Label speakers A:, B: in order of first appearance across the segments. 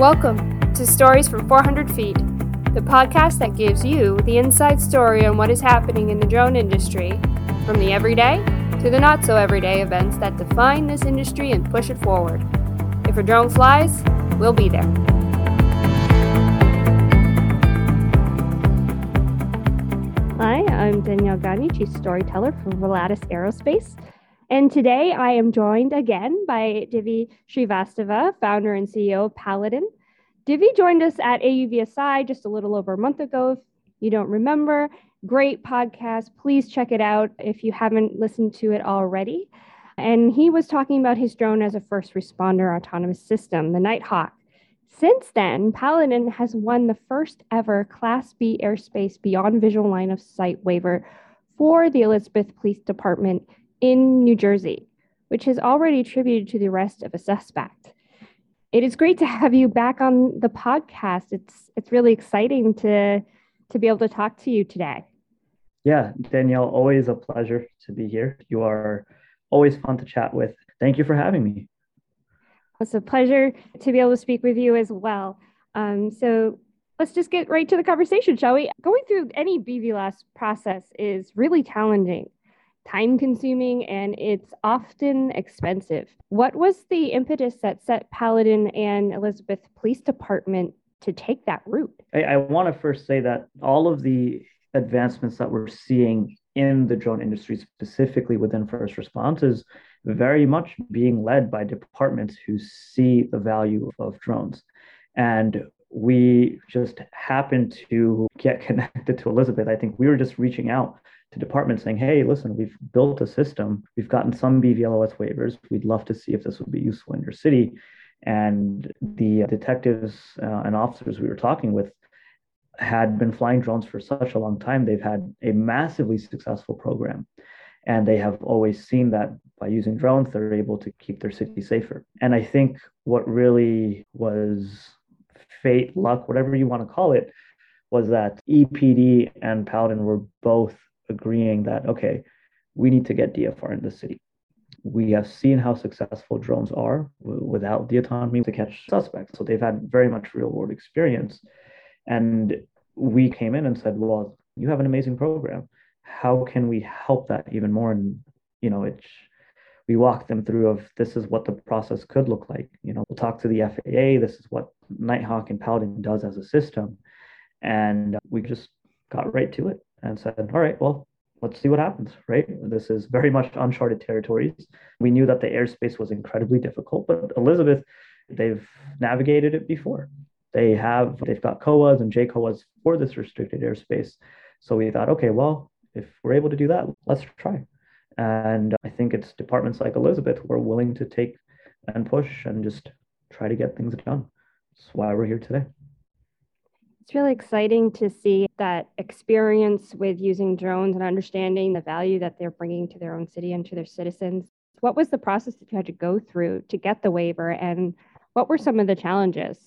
A: Welcome to Stories from 400 Feet, the podcast that gives you the inside story on what is happening in the drone industry, from the everyday to the not so everyday events that define this industry and push it forward. If a drone flies, we'll be there. Hi, I'm Danielle Gagne, Chief Storyteller for Volatus Aerospace. And today I am joined again by Divy Shrivastava, founder and CEO of Paladin. Divy joined us at AUVSI just a little over a month ago. If you don't remember, great podcast. Please check it out if you haven't listened to it already. And he was talking about his drone as a first responder autonomous system, the Knighthawk. Since then, Paladin has won the first ever Class B airspace beyond visual line of sight waiver for the Elizabeth Police Department in New Jersey, which has already attributed to the arrest of a suspect. It is great to have you back on the podcast. It's it's really exciting to to be able to talk to you today.
B: Yeah, Danielle, always a pleasure to be here. You are always fun to chat with. Thank you for having me.
A: It's a pleasure to be able to speak with you as well. Um, so let's just get right to the conversation, shall we? Going through any BVLOS process is really challenging time consuming and it's often expensive. What was the impetus that set Paladin and Elizabeth Police Department to take that route?
B: I, I want to first say that all of the advancements that we're seeing in the drone industry, specifically within first response, is very much being led by departments who see the value of drones. And we just happened to get connected to Elizabeth. I think we were just reaching out to departments saying, hey, listen, we've built a system. We've gotten some BVLOS waivers. We'd love to see if this would be useful in your city. And the detectives uh, and officers we were talking with had been flying drones for such a long time. They've had a massively successful program. And they have always seen that by using drones, they're able to keep their city safer. And I think what really was fate, luck, whatever you want to call it, was that EPD and Paladin were both agreeing that, okay, we need to get DFR in the city. We have seen how successful drones are w- without the autonomy to catch suspects. So they've had very much real world experience. And we came in and said, well, you have an amazing program. How can we help that even more? And, you know, it's, we walk them through of this is what the process could look like. You know, we'll talk to the FAA. This is what Knighthawk and Paladin does as a system. And we just got right to it and said, all right, well, let's see what happens, right? This is very much uncharted territories. We knew that the airspace was incredibly difficult, but Elizabeth, they've navigated it before. They have, they've got COAs and JCOAs for this restricted airspace. So we thought, okay, well, if we're able to do that, let's try. And I think it's departments like Elizabeth who are willing to take and push and just try to get things done. That's why we're here today.
A: It's really exciting to see that experience with using drones and understanding the value that they're bringing to their own city and to their citizens. What was the process that you had to go through to get the waiver, and what were some of the challenges?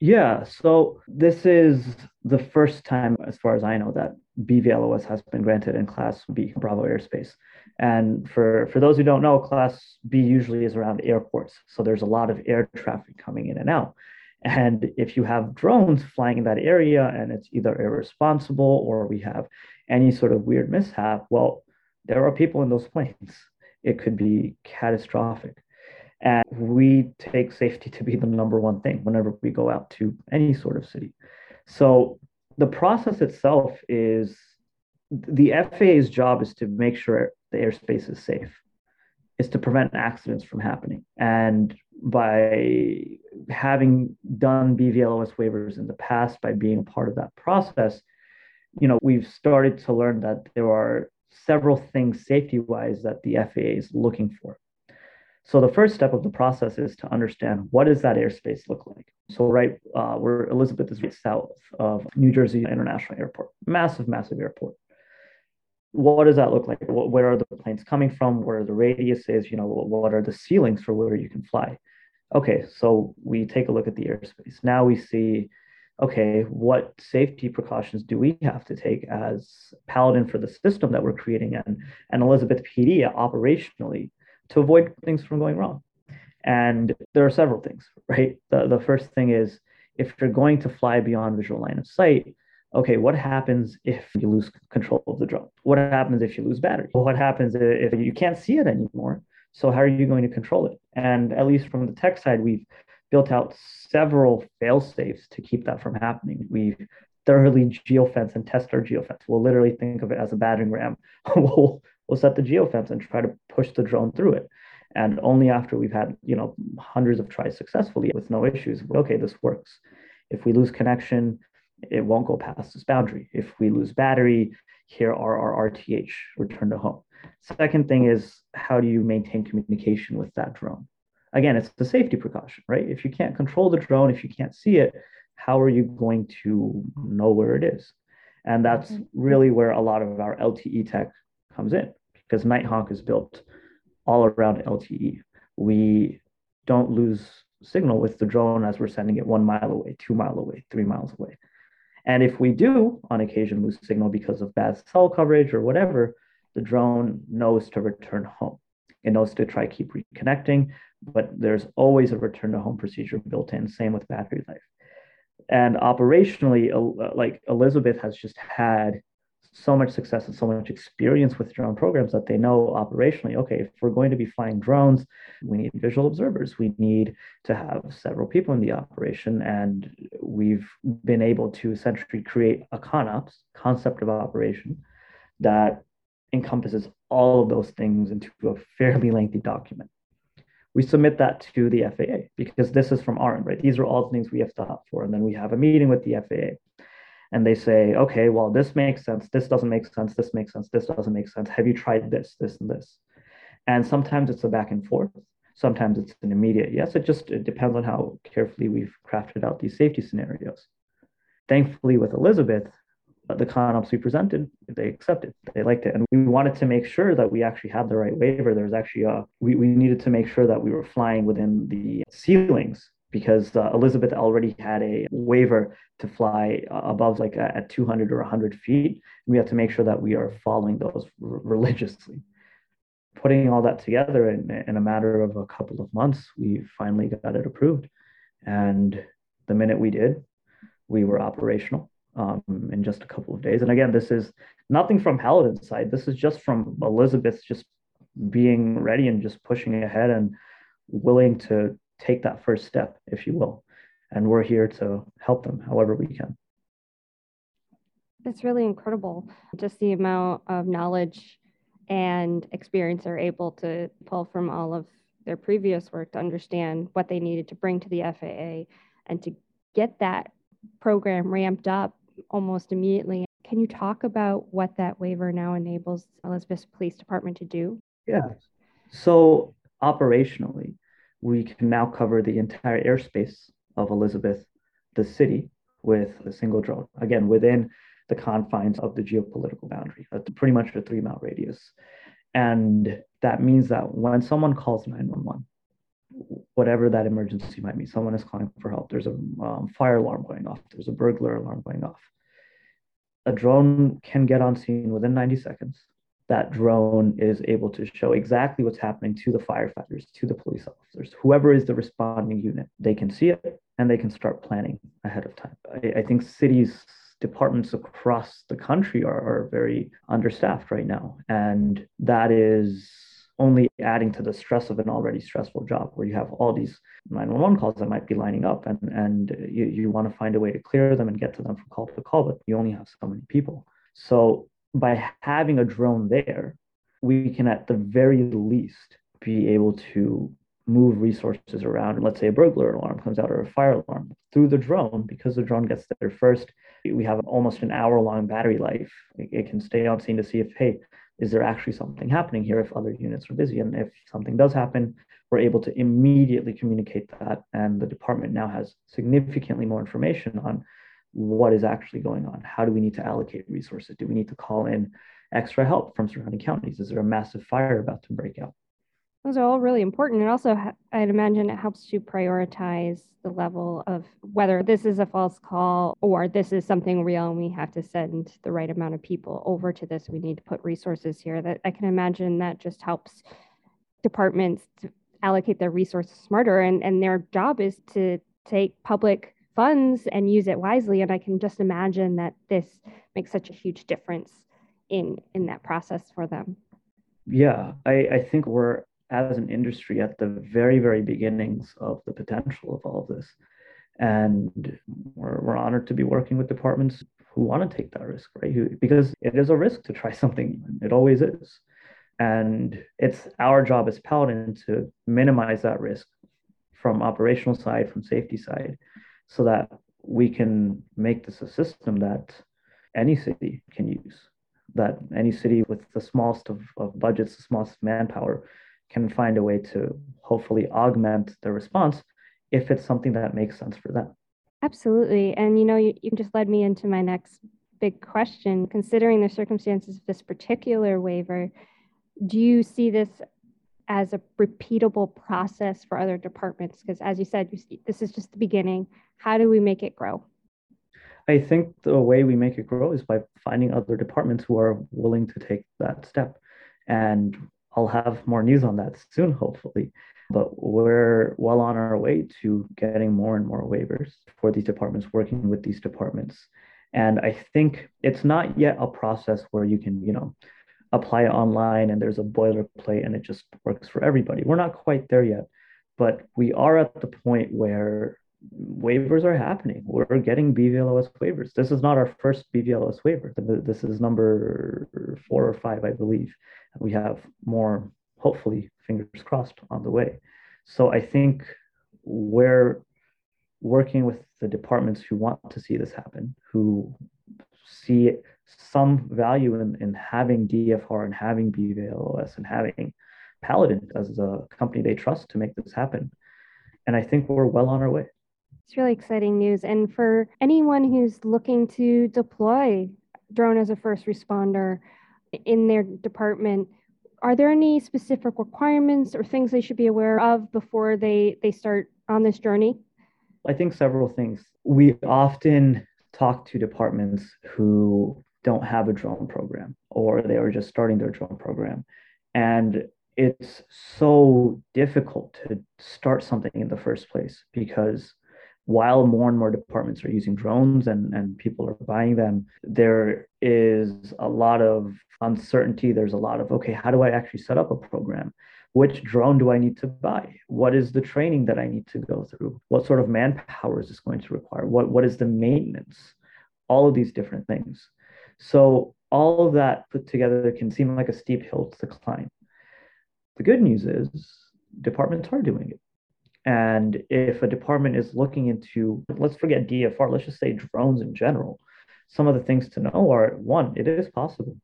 B: Yeah, so this is the first time, as far as I know, that BVLOS has been granted in Class B, Bravo airspace. And for, for those who don't know, Class B usually is around airports. So there's a lot of air traffic coming in and out. And if you have drones flying in that area and it's either irresponsible or we have any sort of weird mishap, well, there are people in those planes. It could be catastrophic. And we take safety to be the number one thing whenever we go out to any sort of city. So the process itself is the FAA's job is to make sure the airspace is safe, is to prevent accidents from happening. And by having done BVLOS waivers in the past, by being a part of that process, you know, we've started to learn that there are several things safety wise that the FAA is looking for. So the first step of the process is to understand what does that airspace look like. So right, uh, where Elizabeth is right south of New Jersey International Airport, massive, massive airport. What does that look like? Where are the planes coming from? Where are the radiuses? You know, what are the ceilings for where you can fly? Okay, so we take a look at the airspace. Now we see, okay, what safety precautions do we have to take as Paladin for the system that we're creating and, and Elizabeth PD operationally to avoid things from going wrong? And there are several things, right? The, the first thing is if you're going to fly beyond visual line of sight, okay, what happens if you lose control of the drone? What happens if you lose battery? What happens if you can't see it anymore? So how are you going to control it? And at least from the tech side, we've built out several fail safes to keep that from happening. We've thoroughly geofence and test our geofence. We'll literally think of it as a battering ram. we'll, we'll set the geofence and try to push the drone through it. And only after we've had, you know, hundreds of tries successfully with no issues, okay, this works. If we lose connection, it won't go past this boundary. If we lose battery, here are our RTH, return to home. Second thing is how do you maintain communication with that drone? Again, it's a safety precaution, right? If you can't control the drone, if you can't see it, how are you going to know where it is? And that's mm-hmm. really where a lot of our LTE tech comes in because Knighthawk is built all around LTE. We don't lose signal with the drone as we're sending it one mile away, two mile away, three miles away. And if we do on occasion lose signal because of bad cell coverage or whatever, the drone knows to return home. It knows to try keep reconnecting, but there's always a return to home procedure built in. Same with battery life. And operationally, like Elizabeth has just had so much success and so much experience with drone programs that they know operationally okay if we're going to be flying drones we need visual observers we need to have several people in the operation and we've been able to essentially create a conops concept of operation that encompasses all of those things into a fairly lengthy document we submit that to the FAA because this is from our end, right? These are all things we have to opt for. And then we have a meeting with the FAA and they say, okay, well, this makes sense, this doesn't make sense, this makes sense, this doesn't make sense. Have you tried this, this, and this? And sometimes it's a back and forth. Sometimes it's an immediate yes. It just it depends on how carefully we've crafted out these safety scenarios. Thankfully, with Elizabeth, the ConOps we presented, they accepted, they liked it. And we wanted to make sure that we actually had the right waiver. There's actually a, we, we needed to make sure that we were flying within the ceilings because uh, Elizabeth already had a waiver to fly above like uh, at 200 or 100 feet. We have to make sure that we are following those r- religiously. Putting all that together in, in a matter of a couple of months, we finally got it approved. And the minute we did, we were operational um, in just a couple of days. And again, this is nothing from Paladin's side. This is just from Elizabeth just being ready and just pushing ahead and willing to take that first step, if you will. And we're here to help them however we can.
A: It's really incredible, just the amount of knowledge and experience they're able to pull from all of their previous work to understand what they needed to bring to the FAA and to get that program ramped up almost immediately. Can you talk about what that waiver now enables Elizabeth Police Department to do?
B: Yeah. So operationally, we can now cover the entire airspace of Elizabeth, the city, with a single drone. Again, within the confines of the geopolitical boundary, pretty much a three mile radius. And that means that when someone calls 911, whatever that emergency might be, someone is calling for help, there's a um, fire alarm going off, there's a burglar alarm going off. A drone can get on scene within 90 seconds that drone is able to show exactly what's happening to the firefighters, to the police officers, whoever is the responding unit. They can see it and they can start planning ahead of time. I, I think cities, departments across the country are, are very understaffed right now. And that is only adding to the stress of an already stressful job where you have all these 911 calls that might be lining up and, and you, you want to find a way to clear them and get to them from call to call, but you only have so many people. So by having a drone there, we can at the very least be able to move resources around. And let's say a burglar alarm comes out or a fire alarm through the drone, because the drone gets there first, we have almost an hour long battery life. It can stay on scene to see if, hey, is there actually something happening here if other units are busy? And if something does happen, we're able to immediately communicate that. And the department now has significantly more information on what is actually going on. How do we need to allocate resources? Do we need to call in extra help from surrounding counties? Is there a massive fire about to break out?
A: Those are all really important. And also, I'd imagine it helps to prioritize the level of whether this is a false call or this is something real and we have to send the right amount of people over to this. We need to put resources here. That I can imagine that just helps departments allocate their resources smarter and, and their job is to take public funds and use it wisely and i can just imagine that this makes such a huge difference in in that process for them.
B: Yeah i i think we're as an industry at the very very beginnings of the potential of all of this. And we're, we're honored to be working with departments who want to take that risk right? Who, because it is a risk to try something it always is. And it's our job as paladin to minimize that risk from operational side from safety side so that we can make this a system that any city can use that any city with the smallest of, of budgets the smallest manpower can find a way to hopefully augment the response if it's something that makes sense for them.
A: Absolutely. And you know you, you just led me into my next big question. Considering the circumstances of this particular waiver do you see this as a repeatable process for other departments? Because as you said, this is just the beginning. How do we make it grow?
B: I think the way we make it grow is by finding other departments who are willing to take that step. And I'll have more news on that soon, hopefully. But we're well on our way to getting more and more waivers for these departments, working with these departments. And I think it's not yet a process where you can, you know, apply it online and there's a boilerplate and it just works for everybody. We're not quite there yet, but we are at the point where waivers are happening. We're getting BVLOS waivers. This is not our first BVLOS waiver. This is number four or five, I believe. We have more, hopefully, fingers crossed, on the way. So I think we're working with the departments who want to see this happen, who see some value in, in having DFR and having BVLOS and having Paladin as a company they trust to make this happen. And I think we're well on our way.
A: It's really exciting news. And for anyone who's looking to deploy drone as a first responder in their department, are there any specific requirements or things they should be aware of before they, they start on this journey?
B: I think several things. We often talk to departments who don't have a drone program or they are just starting their drone program. And it's so difficult to start something in the first place because while more and more departments are using drones and, and people are buying them, there is a lot of uncertainty. There's a lot of, okay, how do I actually set up a program? Which drone do I need to buy? What is the training that I need to go through? What sort of manpower is this going to require? What, what is the maintenance? All of these different things. So all of that put together can seem like a steep hill to climb. The good news is departments are doing it. And if a department is looking into, let's forget DFR, let's just say drones in general, some of the things to know are one, it is possible.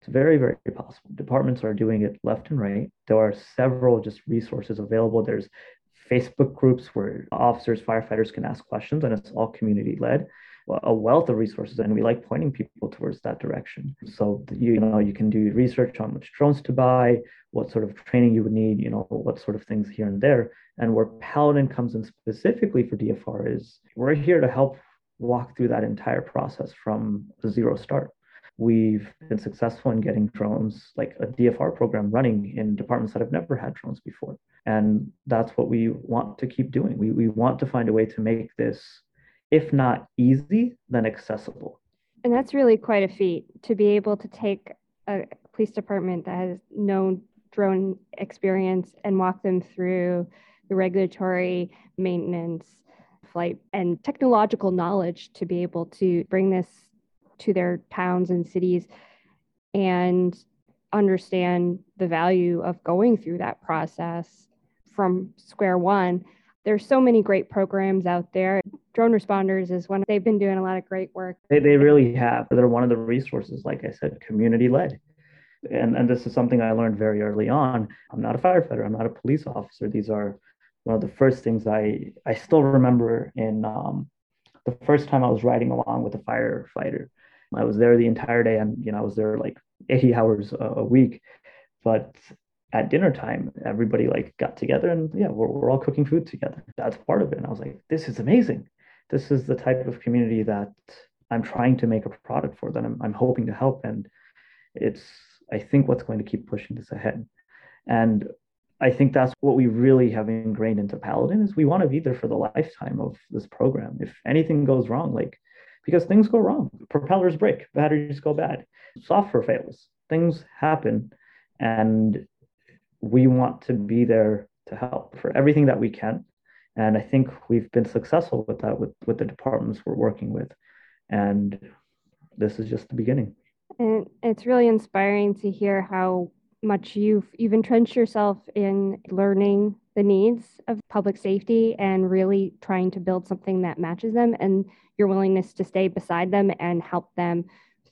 B: It's very, very possible. Departments are doing it left and right. There are several just resources available. There's Facebook groups where officers, firefighters can ask questions, and it's all community led a wealth of resources and we like pointing people towards that direction. So you know you can do research on which drones to buy what sort of training you would need you know what sort of things here and there. And where paladin comes in specifically for dfr is we're here to help walk through that entire process from zero start. We've been successful in getting drones like a dfr program running in departments that have never had drones before. And that's what we want to keep doing. We, we want to find a way to make this if not easy, then accessible.
A: And that's really quite a feat to be able to take a police department that has no drone experience and walk them through the regulatory maintenance, flight, and technological knowledge to be able to bring this to their towns and cities and understand the value of going through that process from square one. There's so many great programs out there. Drone responders is one they've been doing a lot of great work.
B: They, they really have they're one of the resources like i said community led and and this is something i learned very early on. I'm not a firefighter i'm not a police officer. These are one of the first things i i still remember in um, the first time i was riding along with a firefighter. I was there the entire day and you know i was there like 80 hours a, a week. But at dinner time, everybody like got together and yeah, we're, we're all cooking food together. That's part of it. And I was like, this is amazing this is the type of community that I'm trying to make a product for that I'm, I'm hoping to help. And it's, I think, what's going to keep pushing this ahead. And I think that's what we really have ingrained into Paladin is we want to be there for the lifetime of this program. If anything goes wrong, like because things go wrong, propellers break, batteries go bad, software fails, things happen, and we want to be there to help for everything that we can. And I think we've been successful with that with, with the departments we're working with. And this is just the beginning.
A: And it's really inspiring to hear how much you've you've entrenched yourself in learning the needs of public safety and really trying to build something that matches them and your willingness to stay beside them and help them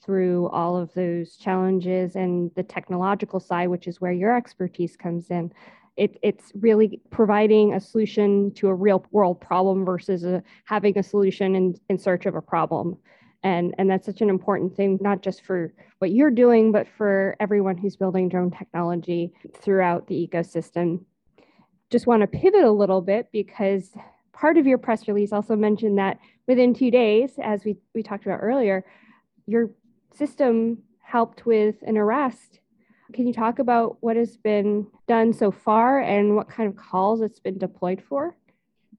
A: through all of those challenges and the technological side, which is where your expertise comes in. It, it's really providing a solution to a real world problem versus a, having a solution in, in search of a problem and and that's such an important thing not just for what you're doing but for everyone who's building drone technology throughout the ecosystem just want to pivot a little bit because part of your press release also mentioned that within two days as we, we talked about earlier your system helped with an arrest can you talk about what has been done so far and what kind of calls it's been deployed for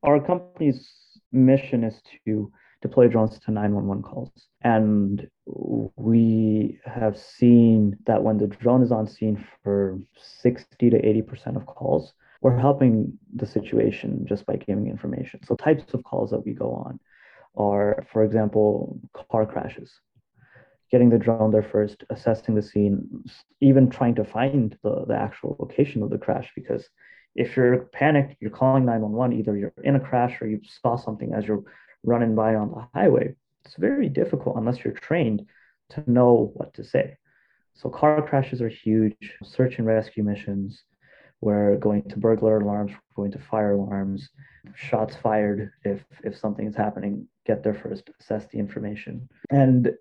B: our company's mission is to deploy drones to 911 calls. And we have seen that when the drone is on scene for 60 to 80% of calls, we're helping the situation just by giving information. So, types of calls that we go on are, for example, car crashes. Getting the drone there first, assessing the scene, even trying to find the, the actual location of the crash. Because if you're panicked, you're calling 911, either you're in a crash or you saw something as you're running by on the highway, it's very difficult unless you're trained to know what to say. So car crashes are huge, search and rescue missions. We're going to burglar alarms, we're going to fire alarms, shots fired if if something is happening, get there first, assess the information. And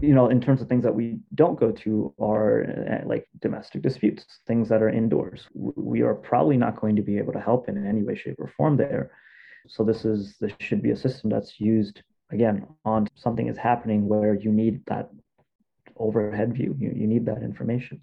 B: you know, in terms of things that we don't go to are uh, like domestic disputes, things that are indoors. We are probably not going to be able to help in any way, shape, or form there so this is this should be a system that's used again on something is happening where you need that overhead view. You, you need that information.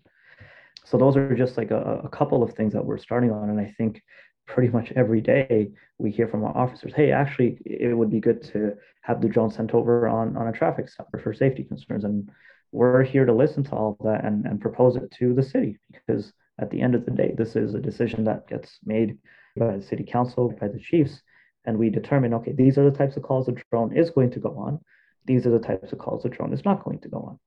B: So those are just like a, a couple of things that we're starting on. And I think pretty much every day we hear from our officers, hey, actually, it would be good to have the drone sent over on, on a traffic stop for safety concerns. And we're here to listen to all of that and, and propose it to the city because at the end of the day, this is a decision that gets made by the city council, by the chiefs, and we determine, okay, these are the types of calls the drone is going to go on. These are the types of calls the drone is not going to go on.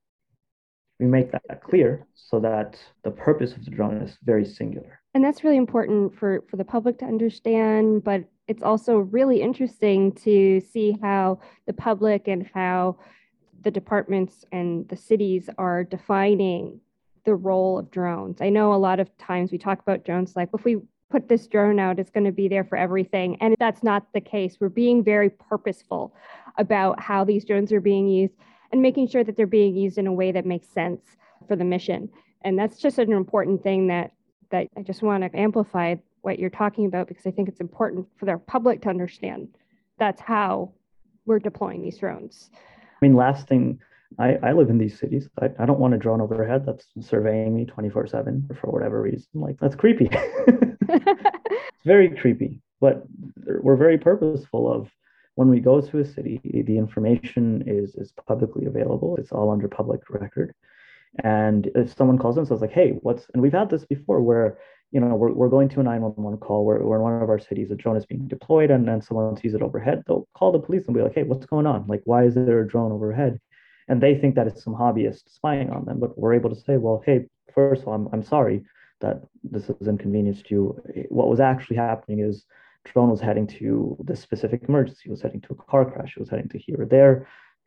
B: We make that clear so that the purpose of the drone is very singular.
A: And that's really important for, for the public to understand, but it's also really interesting to see how the public and how the departments and the cities are defining the role of drones. I know a lot of times we talk about drones like if we put this drone out, it's going to be there for everything. And that's not the case. We're being very purposeful about how these drones are being used and making sure that they're being used in a way that makes sense for the mission. And that's just an important thing that that I just want to amplify what you're talking about because I think it's important for the public to understand that's how we're deploying these drones.
B: I mean, last thing, I, I live in these cities. I, I don't want a drone overhead that's surveying me 24 7 for whatever reason. Like, that's creepy. it's very creepy, but we're very purposeful of when we go to a city, the information is is publicly available. It's all under public record. And if someone calls in and says like, hey, what's and we've had this before where you know we're, we're going to a 911 call where we're in one of our cities, a drone is being deployed and then someone sees it overhead, they'll call the police and be like, hey, what's going on? Like, why is there a drone overhead? And they think that it's some hobbyist spying on them. But we're able to say, well, hey, first of all, I'm, I'm sorry that this is inconvenienced you. What was actually happening is drone was heading to this specific emergency, it was heading to a car crash, it was heading to here or there.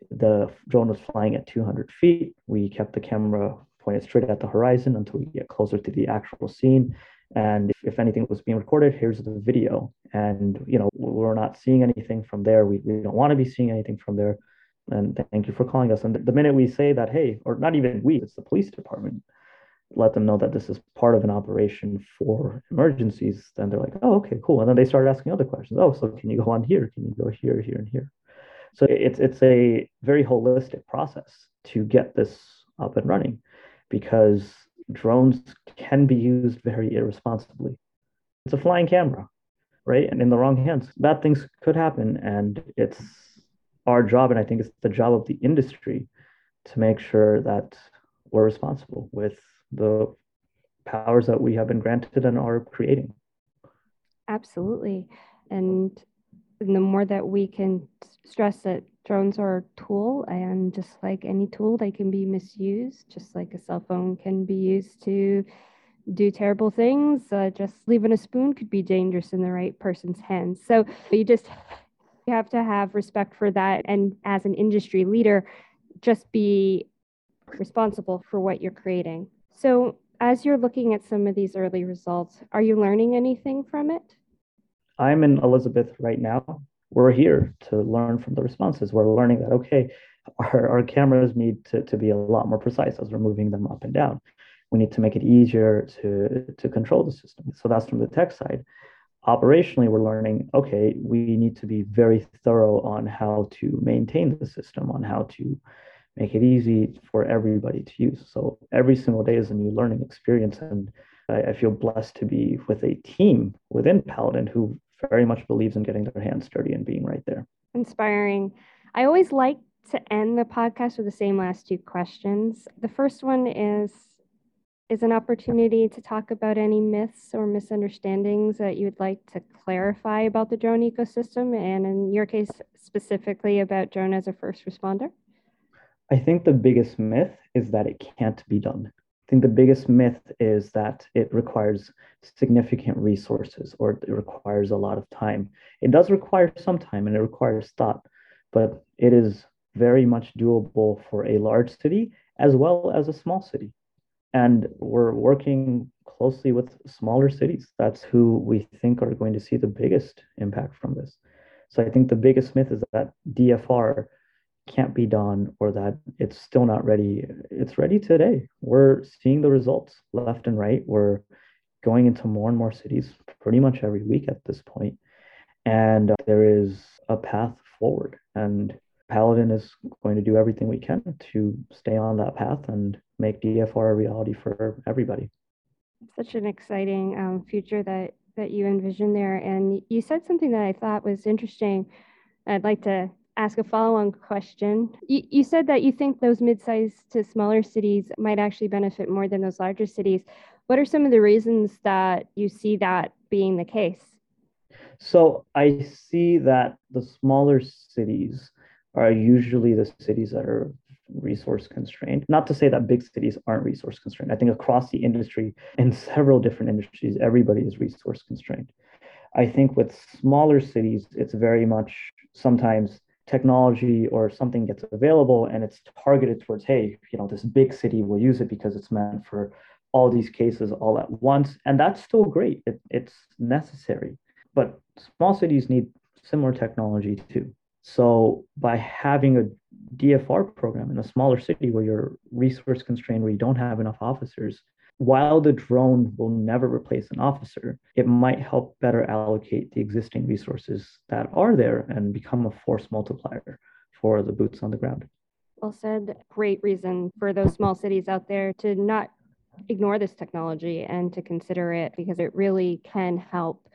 B: The drone was flying at 200 feet. We kept the camera pointed straight at the horizon until we get closer to the actual scene. And if, if anything was being recorded, here's the video. And, you know, we're not seeing anything from there. We, we don't want to be seeing anything from there. And thank you for calling us. And the minute we say that, hey, or not even we, it's the police department, let them know that this is part of an operation for emergencies, then they're like, oh, okay, cool. And then they start asking other questions. Oh, so can you go on here? Can you go here, here, and here? So it's it's a very holistic process to get this up and running because drones can be used very irresponsibly. it's a flying camera, right? And in the wrong hands, bad things could happen. And it's our job, and I think it's the job of the industry to make sure that we're responsible with the powers that we have been granted and are creating.
A: Absolutely. And the more that we can stress that drones are a tool and just like any tool they can be misused just like a cell phone can be used to do terrible things. Uh, just leaving a spoon could be dangerous in the right person's hands. So you just you have to have respect for that. And as an industry leader just be responsible for what you're creating. So as you're looking at some of these early results are you learning anything from it
B: I'm in Elizabeth right now. We're here to learn from the responses. We're learning that, okay, our, our cameras need to, to be a lot more precise as we're moving them up and down. We need to make it easier to, to control the system. So that's from the tech side. Operationally, we're learning, okay, we need to be very thorough on how to maintain the system, on how to make it easy for everybody to use. So every single day is a new learning experience. And I, I feel blessed to be with a team within Paladin who very much believes in getting their hands dirty and being right there.
A: Inspiring. I always like to end the podcast with the same last two questions. The first one is is an opportunity to talk about any myths or misunderstandings that you would like to clarify about the drone ecosystem and in your case specifically about drone as a first responder.
B: I think the biggest myth is that it can't be done think the biggest myth is that it requires significant resources or it requires a lot of time. It does require some time and it requires thought, but it is very much doable for a large city as well as a small city. And we're working closely with smaller cities. That's who we think are going to see the biggest impact from this. So I think the biggest myth is that DFR can't be done or that it's still not ready. It's ready today. We're seeing the results left and right. We're going into more and more cities pretty much every week at this point. And there is a path forward. And Paladin is going to do everything we can to stay on that path and make DFR a reality for everybody.
A: Such an exciting um, future that that you envision there. And you said something that I thought was interesting. I'd like to ask a follow-on question. You, you said that you think those mid-sized to smaller cities might actually benefit more than those larger cities. What are some of the reasons that you see that being the case?
B: So I see that the smaller cities are usually the cities that are resource constrained. Not to say that big cities aren't resource constrained. I think across the industry, in several different industries, everybody is resource constrained. I think with smaller cities, it's very much sometimes technology or something gets available and it's targeted towards hey you know this big city will use it because it's meant for all these cases all at once. And that's still great. It, it's necessary. But small cities need similar technology too. So by having a dfr program in a smaller city where you're resource constrained where you don't have enough officers while the drone will never replace an officer, it might help better allocate the existing resources that are there and become a force multiplier for the boots on the ground.
A: Well said. Great reason for those small cities out there to not ignore this technology and to consider it because it really can help,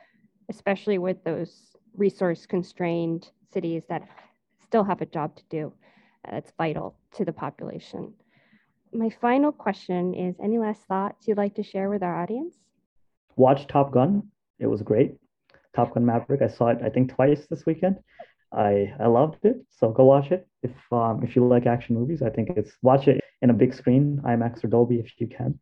A: especially with those resource constrained cities that still have a job to do. Uh, that's vital to the population my final question is any last thoughts you'd like to share with our audience?
B: Watch Top Gun. It was great. Top Gun Maverick. I saw it, I think, twice this weekend. I I loved it. So go watch it. If um if you like action movies, I think it's watch it in a big screen, IMAX or Dolby if you can.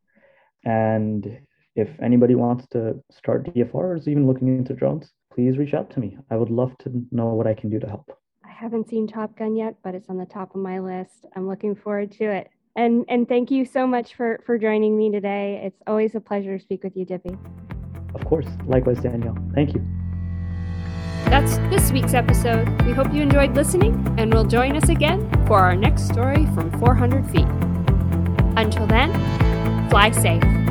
B: And if anybody wants to start DFR or is even looking into drones, please reach out to me. I would love to know what I can do to help.
A: I haven't seen Top Gun yet, but it's on the top of my list. I'm looking forward to it. And and thank you so much for for joining me today. It's always a pleasure to speak with you, Divy.
B: Of course. Likewise, Danielle. Thank you.
A: That's this week's episode. We hope you enjoyed listening and will join us again for our next story from 400 feet. Until then, fly safe.